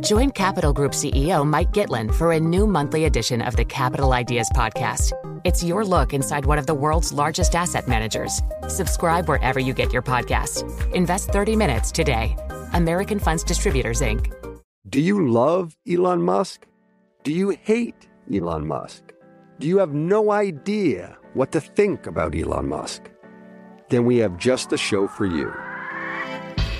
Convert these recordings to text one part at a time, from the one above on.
Join Capital Group CEO Mike Gitlin for a new monthly edition of the Capital Ideas Podcast. It's your look inside one of the world's largest asset managers. Subscribe wherever you get your podcasts. Invest 30 minutes today. American Funds Distributors, Inc. Do you love Elon Musk? Do you hate Elon Musk? Do you have no idea what to think about Elon Musk? Then we have just the show for you.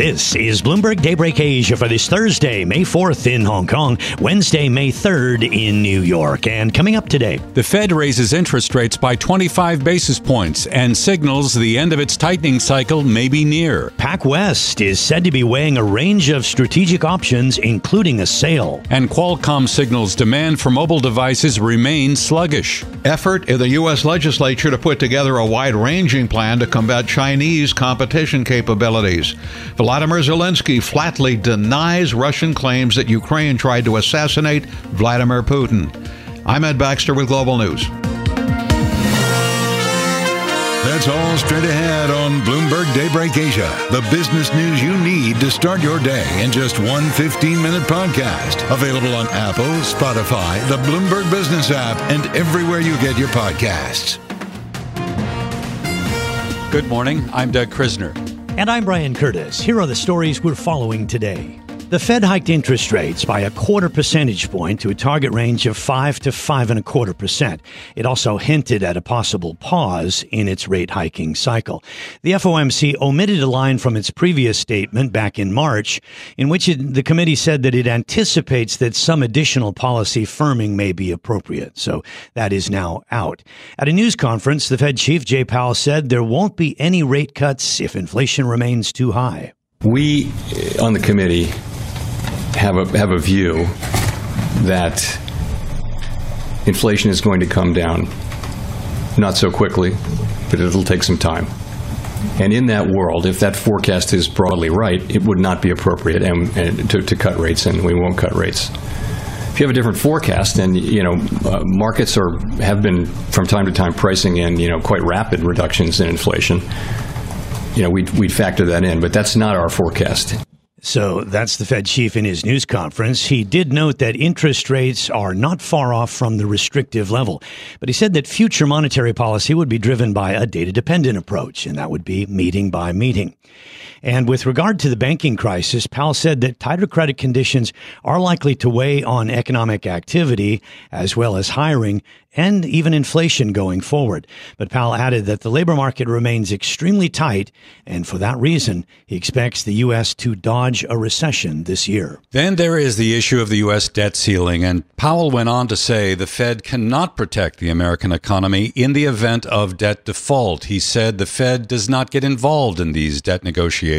This is Bloomberg Daybreak Asia for this Thursday, May 4th in Hong Kong, Wednesday, May 3rd in New York. And coming up today, the Fed raises interest rates by 25 basis points and signals the end of its tightening cycle may be near. PacWest is said to be weighing a range of strategic options, including a sale. And Qualcomm signals demand for mobile devices remains sluggish. Effort in the U.S. legislature to put together a wide ranging plan to combat Chinese competition capabilities. Vladimir Zelensky flatly denies Russian claims that Ukraine tried to assassinate Vladimir Putin. I'm Ed Baxter with Global News. That's all straight ahead on Bloomberg Daybreak Asia, the business news you need to start your day in just one 15 minute podcast. Available on Apple, Spotify, the Bloomberg Business app, and everywhere you get your podcasts. Good morning. I'm Doug Krisner. And I'm Brian Curtis. Here are the stories we're following today. The Fed hiked interest rates by a quarter percentage point to a target range of five to five and a quarter percent. It also hinted at a possible pause in its rate hiking cycle. The FOMC omitted a line from its previous statement back in March, in which it, the committee said that it anticipates that some additional policy firming may be appropriate. So that is now out. At a news conference, the Fed chief Jay Powell said there won't be any rate cuts if inflation remains too high. We on the committee have a have a view that inflation is going to come down, not so quickly, but it'll take some time. And in that world, if that forecast is broadly right, it would not be appropriate and, and to, to, cut rates, and we won't cut rates. If you have a different forecast, and you know uh, markets are have been from time to time pricing in you know quite rapid reductions in inflation, you know we'd, we'd factor that in, but that's not our forecast. So that's the Fed chief in his news conference. He did note that interest rates are not far off from the restrictive level, but he said that future monetary policy would be driven by a data dependent approach, and that would be meeting by meeting. And with regard to the banking crisis, Powell said that tighter credit conditions are likely to weigh on economic activity as well as hiring and even inflation going forward. But Powell added that the labor market remains extremely tight, and for that reason, he expects the U.S. to dodge a recession this year. Then there is the issue of the U.S. debt ceiling, and Powell went on to say the Fed cannot protect the American economy in the event of debt default. He said the Fed does not get involved in these debt negotiations.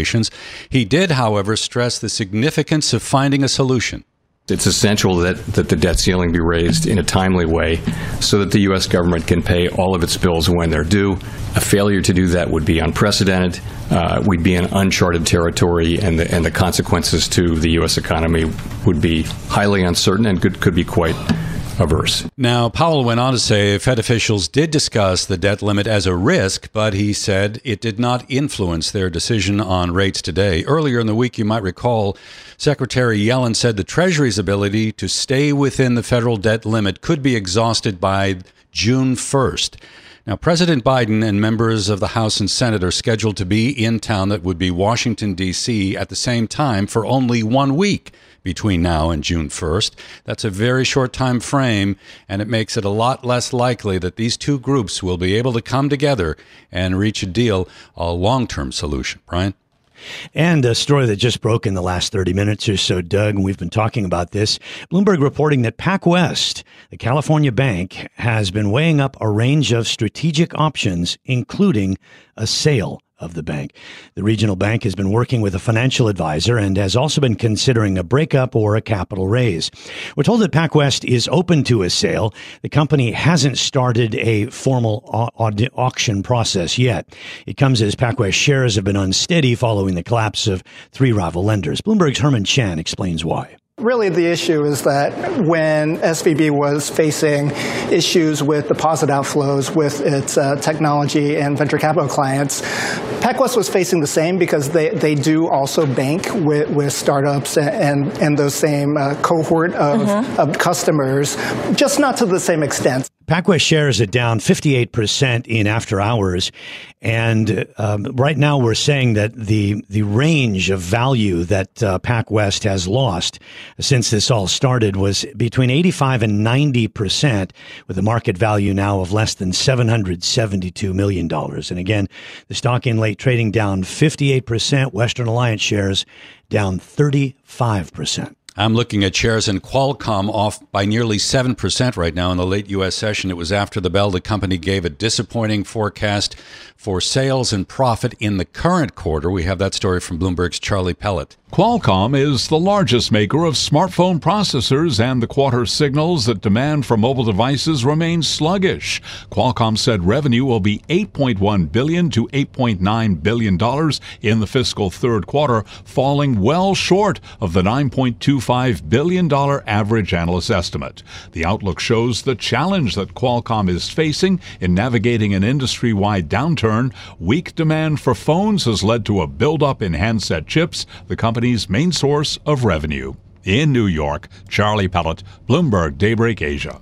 He did, however, stress the significance of finding a solution. It's essential that, that the debt ceiling be raised in a timely way so that the U.S. government can pay all of its bills when they're due. A failure to do that would be unprecedented. Uh, we'd be in uncharted territory, and the, and the consequences to the U.S. economy would be highly uncertain and could, could be quite averse. Now, Powell went on to say Fed officials did discuss the debt limit as a risk, but he said it did not influence their decision on rates today. Earlier in the week, you might recall, Secretary Yellen said the Treasury's ability to stay within the federal debt limit could be exhausted by June 1st. Now, President Biden and members of the House and Senate are scheduled to be in town that would be Washington, D.C. at the same time for only one week between now and June 1st. That's a very short time frame, and it makes it a lot less likely that these two groups will be able to come together and reach a deal, a long term solution. Brian? And a story that just broke in the last 30 minutes or so, Doug, and we've been talking about this. Bloomberg reporting that PacWest, the California bank, has been weighing up a range of strategic options, including a sale of the bank. The regional bank has been working with a financial advisor and has also been considering a breakup or a capital raise. We're told that PacWest is open to a sale. The company hasn't started a formal au- auction process yet. It comes as PacWest shares have been unsteady following the collapse of three rival lenders. Bloomberg's Herman Chan explains why. Really, the issue is that when SVB was facing issues with deposit outflows with its uh, technology and venture capital clients, PacWest was facing the same because they, they do also bank with, with startups and, and those same uh, cohort of, mm-hmm. of customers, just not to the same extent. PacWest shares are down 58% in after hours. And um, right now we're saying that the, the range of value that uh, PacWest has lost since this all started was between 85 and 90%, with a market value now of less than $772 million. And again, the stock in late trading down 58%, Western Alliance shares down 35%. I'm looking at shares in Qualcomm off by nearly 7% right now in the late U.S. session. It was after the bell the company gave a disappointing forecast for sales and profit in the current quarter. We have that story from Bloomberg's Charlie Pellet. Qualcomm is the largest maker of smartphone processors, and the quarter signals that demand for mobile devices remains sluggish. Qualcomm said revenue will be 8.1 billion to 8.9 billion dollars in the fiscal third quarter, falling well short of the 9.25 billion dollar average analyst estimate. The outlook shows the challenge that Qualcomm is facing in navigating an industry-wide downturn weak demand for phones has led to a buildup in handset chips, the company's main source of revenue. In New York, Charlie Pellet, Bloomberg Daybreak Asia.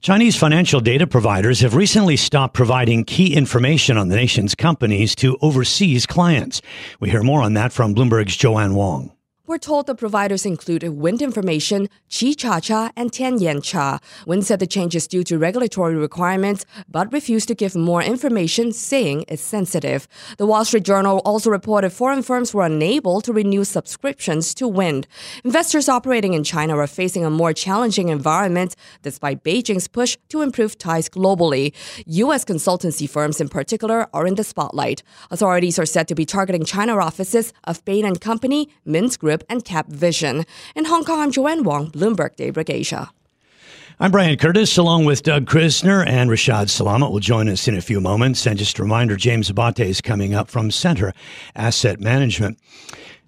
Chinese financial data providers have recently stopped providing key information on the nation's companies to overseas clients. We hear more on that from Bloomberg's Joanne Wong. We're told the providers include Wind Information, Qichacha, and Tianyancha. Wind said the change is due to regulatory requirements, but refused to give more information, saying it's sensitive. The Wall Street Journal also reported foreign firms were unable to renew subscriptions to Wind. Investors operating in China are facing a more challenging environment despite Beijing's push to improve ties globally. U.S. consultancy firms in particular are in the spotlight. Authorities are said to be targeting China offices of Bain & Company, Mintz Group, and Cap Vision. In Hong Kong, I'm Joanne Wong, Bloomberg Daybreak Asia. I'm Brian Curtis, along with Doug Krisner and Rishaad Salamat will join us in a few moments. And just a reminder, James Abate is coming up from Centre Asset Management.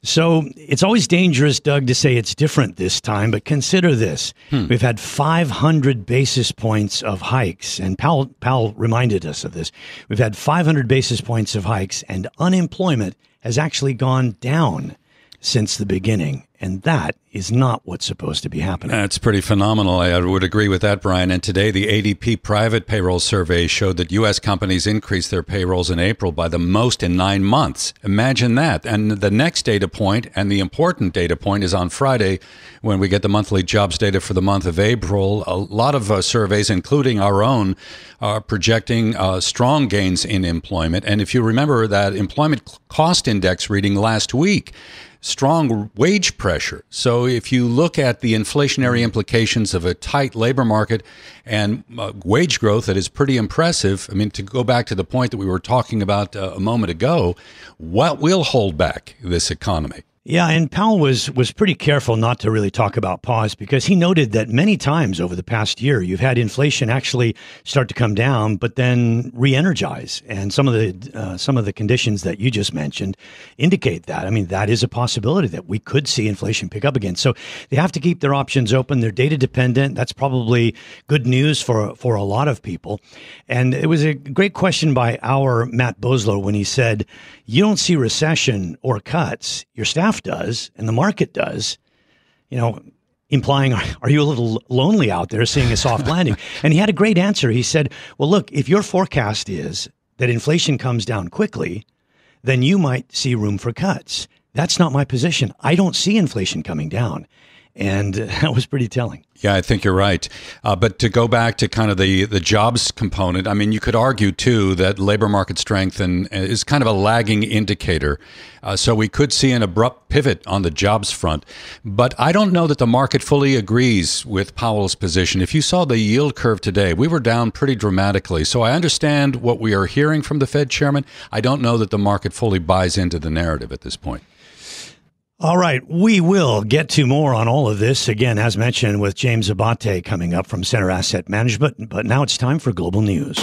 So it's always dangerous, Doug, to say it's different this time, but consider this. Hmm. We've had 500 basis points of hikes, and Powell, Powell reminded us of this. We've had 500 basis points of hikes, and unemployment has actually gone down since the beginning. And that is not what's supposed to be happening. That's pretty phenomenal. I would agree with that, Brian. And today, the ADP private payroll survey showed that U.S. companies increased their payrolls in April by the most in nine months. Imagine that. And the next data point, and the important data point, is on Friday when we get the monthly jobs data for the month of April. A lot of uh, surveys, including our own, are projecting uh, strong gains in employment. And if you remember that employment cost index reading last week, strong wage pressure. So if you look at the inflationary implications of a tight labor market and uh, wage growth that is pretty impressive, I mean, to go back to the point that we were talking about uh, a moment ago, what will hold back this economy? Yeah, and Powell was was pretty careful not to really talk about pause because he noted that many times over the past year you've had inflation actually start to come down, but then re-energize, and some of the uh, some of the conditions that you just mentioned indicate that. I mean, that is a possibility that we could see inflation pick up again. So they have to keep their options open. They're data dependent. That's probably good news for for a lot of people. And it was a great question by our Matt Boesler when he said, "You don't see recession or cuts. Your staff." Does and the market does, you know, implying, are you a little lonely out there seeing a soft landing? and he had a great answer. He said, well, look, if your forecast is that inflation comes down quickly, then you might see room for cuts. That's not my position. I don't see inflation coming down. And that was pretty telling. Yeah, I think you're right. Uh, but to go back to kind of the, the jobs component, I mean, you could argue too that labor market strength and is kind of a lagging indicator. Uh, so we could see an abrupt pivot on the jobs front. But I don't know that the market fully agrees with Powell's position. If you saw the yield curve today, we were down pretty dramatically. So I understand what we are hearing from the Fed chairman. I don't know that the market fully buys into the narrative at this point. All right, we will get to more on all of this again, as mentioned, with James Abate coming up from Centre Asset Management. But now it's time for global news.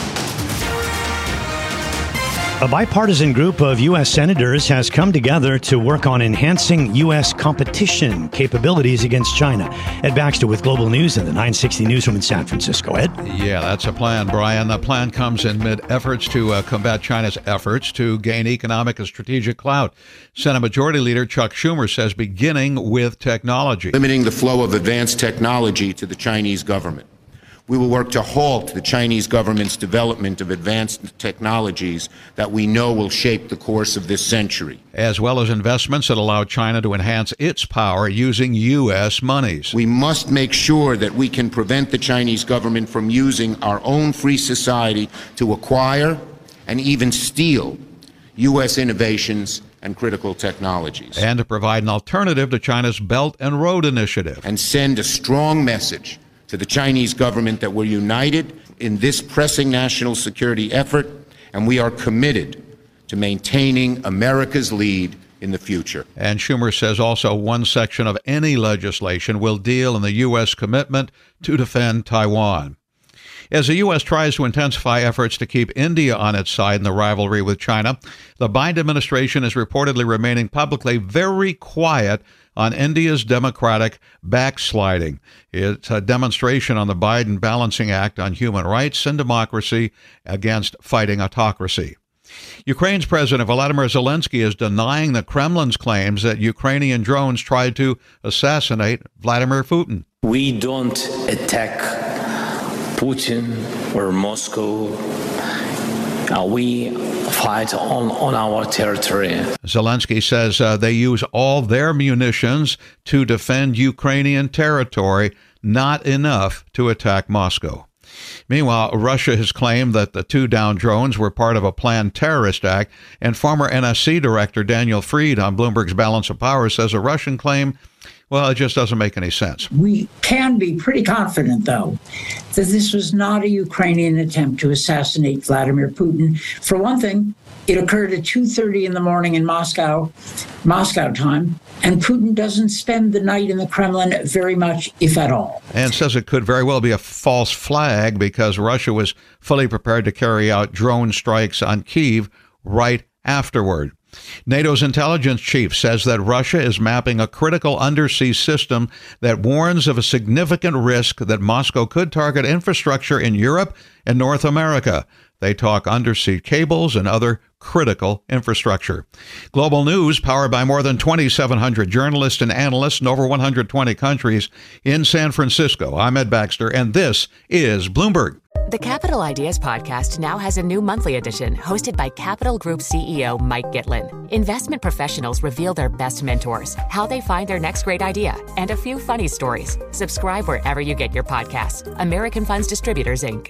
A bipartisan group of U.S. senators has come together to work on enhancing U.S. competition capabilities against China. Ed Baxter with Global News and the 960 Newsroom in San Francisco. Ed? Yeah, that's a plan, Brian. The plan comes in mid efforts to uh, combat China's efforts to gain economic and strategic clout. Senate Majority Leader Chuck Schumer says beginning with technology. Limiting the flow of advanced technology to the Chinese government. We will work to halt the Chinese government's development of advanced technologies that we know will shape the course of this century. As well as investments that allow China to enhance its power using U.S. monies. We must make sure that we can prevent the Chinese government from using our own free society to acquire and even steal U.S. innovations and critical technologies. And to provide an alternative to China's Belt and Road Initiative. And send a strong message to the Chinese government that we're united in this pressing national security effort, and we are committed to maintaining America's lead in the future. And Schumer says also one section of any legislation will deal in the U.S. commitment to defend Taiwan. As the U.S. tries to intensify efforts to keep India on its side in the rivalry with China, the Biden administration is reportedly remaining publicly very quiet on India's democratic backsliding. It's a demonstration on the Biden Balancing Act on human rights and democracy against fighting autocracy. Ukraine's President Volodymyr Zelensky is denying the Kremlin's claims that Ukrainian drones tried to assassinate Vladimir Putin. We don't attack Putin or Moscow. Uh, we on, on our territory. Zelensky says uh, they use all their munitions to defend Ukrainian territory, not enough to attack Moscow. Meanwhile, Russia has claimed that the two downed drones were part of a planned terrorist act, and former NSC director Daniel Fried on Bloomberg's Balance of Power says a Russian claim well, it just doesn't make any sense. We can be pretty confident, though, that this was not a Ukrainian attempt to assassinate Vladimir Putin. For one thing, it occurred at 2:30 in the morning in Moscow, Moscow time, and Putin doesn't spend the night in the Kremlin very much, if at all. And says it could very well be a false flag because Russia was fully prepared to carry out drone strikes on Kiev right afterward. NATO's intelligence chief says that Russia is mapping a critical undersea system that warns of a significant risk that Moscow could target infrastructure in Europe and North America. They talk undersea cables and other critical infrastructure. Global News, powered by more than 2,700 journalists and analysts in over 120 countries in San Francisco. I'm Ed Baxter, and this is Bloomberg. The Capital Ideas Podcast now has a new monthly edition hosted by Capital Group CEO Mike Gitlin. Investment professionals reveal their best mentors, how they find their next great idea, and a few funny stories. Subscribe wherever you get your podcasts. American Funds Distributors, Inc.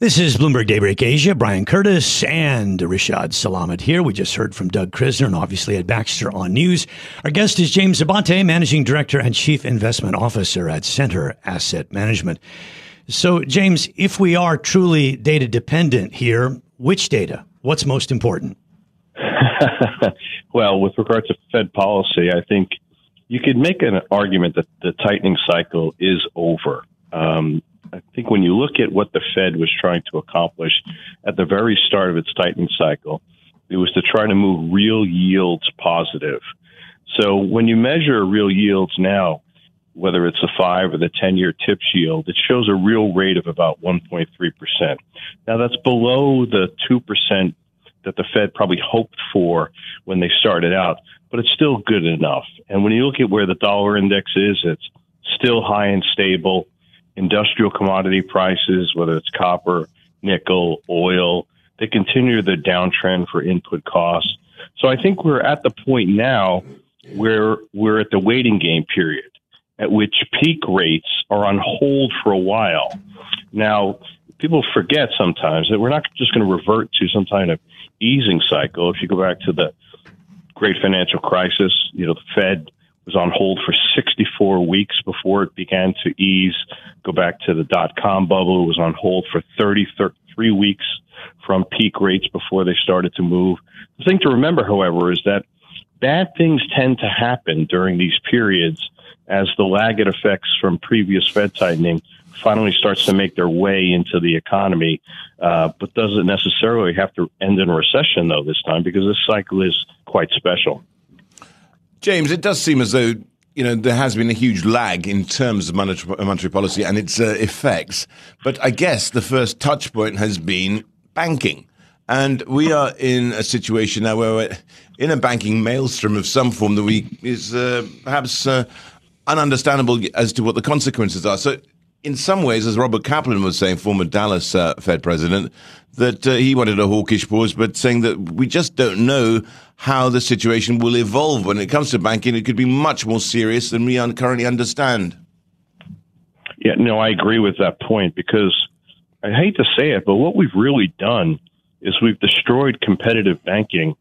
This is Bloomberg Daybreak Asia. Brian Curtis and Rishaad Salamat here. We just heard from Doug Krisner and obviously Ed Baxter on News. Our guest is James Abate, Managing Director and Chief Investment Officer at Centre Asset Management. So, James, if we are truly data dependent here, which data? What's most important? well, with regard to Fed policy, I think you could make an argument that the tightening cycle is over. Um, I think when you look at what the Fed was trying to accomplish at the very start of its tightening cycle, it was to try to move real yields positive. So when you measure real yields now, whether it's the five or the 10 year TIPS yield, it shows a real rate of about 1.3%. Now that's below the 2% that the Fed probably hoped for when they started out, but it's still good enough. And when you look at where the dollar index is, it's still high and stable industrial commodity prices, whether it's copper, nickel, oil, they continue the downtrend for input costs. So I think we're at the point now where we're at the waiting game period at which peak rates are on hold for a while. Now, people forget sometimes that we're not just going to revert to some kind of easing cycle. If you go back to the great financial crisis, you know, the Fed was on hold for 64 weeks before it began to ease. Go back to the dot com bubble, it was on hold for 33 weeks from peak rates before they started to move. The thing to remember, however, is that bad things tend to happen during these periods as the lagged effects from previous Fed tightening finally starts to make their way into the economy, uh, but doesn't necessarily have to end in a recession, though, this time, because this cycle is quite special. James, it does seem as though you know there has been a huge lag in terms of monetary, monetary policy and its uh, effects. But I guess the first touch point has been banking. And we are in a situation now where we're in a banking maelstrom of some form that we is uh, perhaps uh, ununderstandable as to what the consequences are. So, in some ways, as Robert Kaplan was saying, former Dallas uh, Fed president, that uh, he wanted a hawkish pause, but saying that we just don't know how the situation will evolve when it comes to banking. It could be much more serious than we un- currently understand. Yeah, no, I agree with that point because I hate to say it, but what we've really done is we've destroyed competitive banking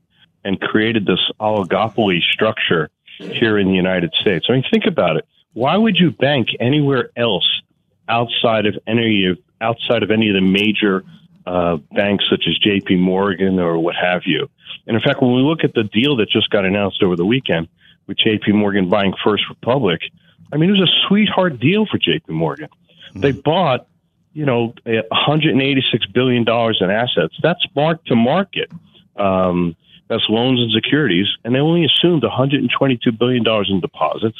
and created this oligopoly structure here in the United States. I mean, think about it. Why would you bank anywhere else outside of any of outside of any of the major uh, banks such as J.P. Morgan or what have you? And in fact, when we look at the deal that just got announced over the weekend with J.P. Morgan buying First Republic, I mean, it was a sweetheart deal for J.P. Morgan. Mm-hmm. They bought, you know, 186 billion dollars in assets. That's marked to market. Um, that's loans and securities, and they only assumed 122 billion dollars in deposits.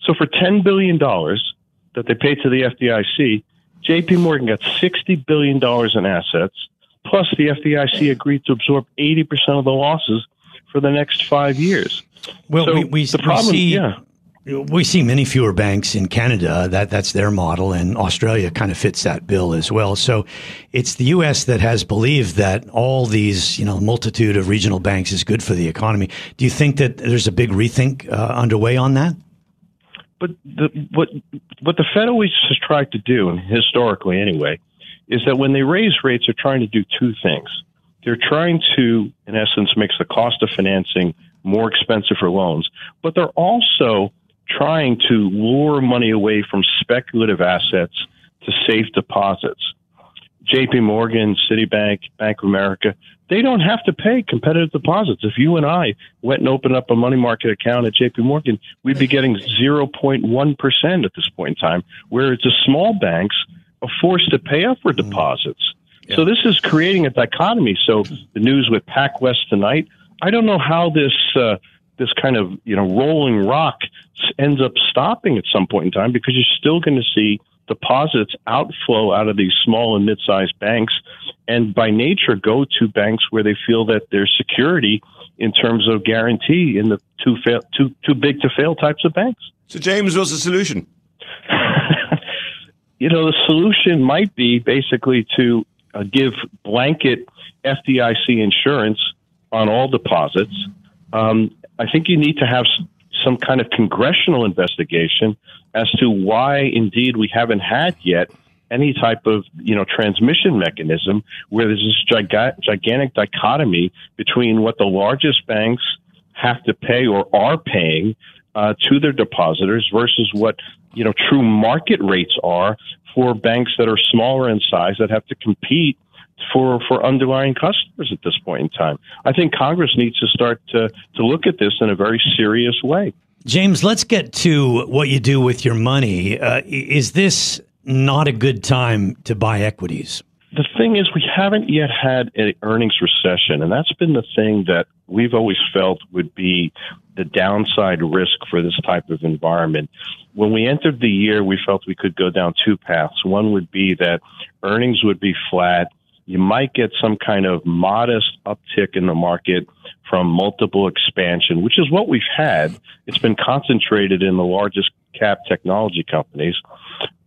So for 10 billion dollars that they paid to the FDIC, J.P. Morgan got 60 billion dollars in assets Plus, the FDIC agreed to absorb 80% of the losses for the next five years. Well, so we, we, the problem, we see, yeah. We see many fewer banks in Canada. That that's their model, and Australia kind of fits that bill as well. So, it's the U.S. that has believed that all these, you know, multitude of regional banks is good for the economy. Do you think that there's a big rethink uh, underway on that? But the, what what the Fed always has tried to do, and historically anyway, is that when they raise rates, they're trying to do two things. They're trying to, in essence, make the cost of financing more expensive for loans, but they're also trying to lure money away from speculative assets to safe deposits. JP Morgan, Citibank, Bank of America, they don't have to pay competitive deposits. If you and I went and opened up a money market account at JP Morgan, we'd be getting 0.1% at this point in time, where it's the small banks are forced to pay up for mm. deposits. Yeah. So this is creating a dichotomy. So the news with PacWest tonight, I don't know how this uh, this kind of you know rolling rock ends up stopping at some point in time because you're still going to see deposits outflow out of these small and mid-sized banks, and by nature go to banks where they feel that there's security in terms of guarantee in the too fail, too too big to fail types of banks. So James, what's the solution? you know, the solution might be basically to uh, give blanket FDIC insurance on all deposits. Um, I think you need to have some kind of congressional investigation as to why, indeed, we haven't had yet any type of you know transmission mechanism where there's this giga- gigantic dichotomy between what the largest banks have to pay or are paying uh, to their depositors versus what you know true market rates are for banks that are smaller in size that have to compete for for underlying customers at this point in time. I think Congress needs to start to to look at this in a very serious way. James, let's get to what you do with your money. Uh, is this not a good time to buy equities? The thing is, we haven't yet had an earnings recession, and that's been the thing that we've always felt would be the downside risk for this type of environment. When we entered the year, we felt we could go down two paths. One would be that earnings would be flat. You might get some kind of modest uptick in the market from multiple expansion, which is what we've had. It's been concentrated in the largest cap technology companies.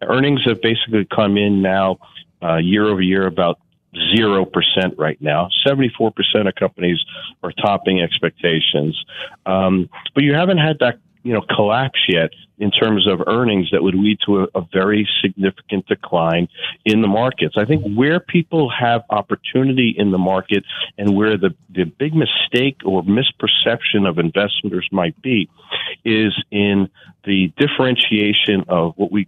Earnings have basically come in now uh, year over year about 0% right now. 74% of companies are topping expectations. Um, but you haven't had that you know collapse yet in terms of earnings that would lead to a, a, very significant decline in the markets. I think where people have opportunity in the market and where the, the big mistake or misperception of investors might be is in the differentiation of what we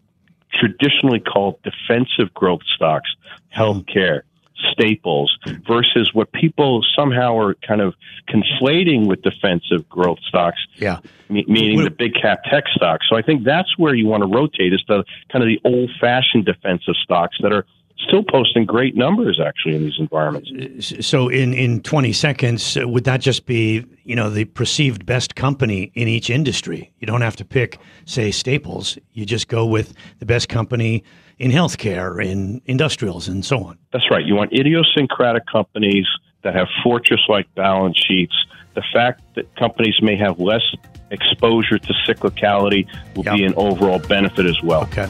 traditionally call defensive growth stocks, healthcare, staples versus what people somehow are kind of conflating with defensive growth stocks. Yeah. Me- meaning the big cap tech stocks. So I think that's where you want to rotate is the kind of the old fashioned defensive stocks that are still posting great numbers actually in these environments. So in in 20 seconds would that just be, you know, the perceived best company in each industry? You don't have to pick say staples. You just go with the best company in healthcare, in industrials and so on. That's right. You want idiosyncratic companies that have fortress like balance sheets. The fact that companies may have less exposure to cyclicality will yep. be an overall benefit as well. Okay.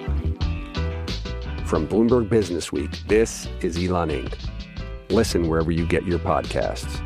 From Bloomberg Business Week, this is Elon Inc. Listen wherever you get your podcasts.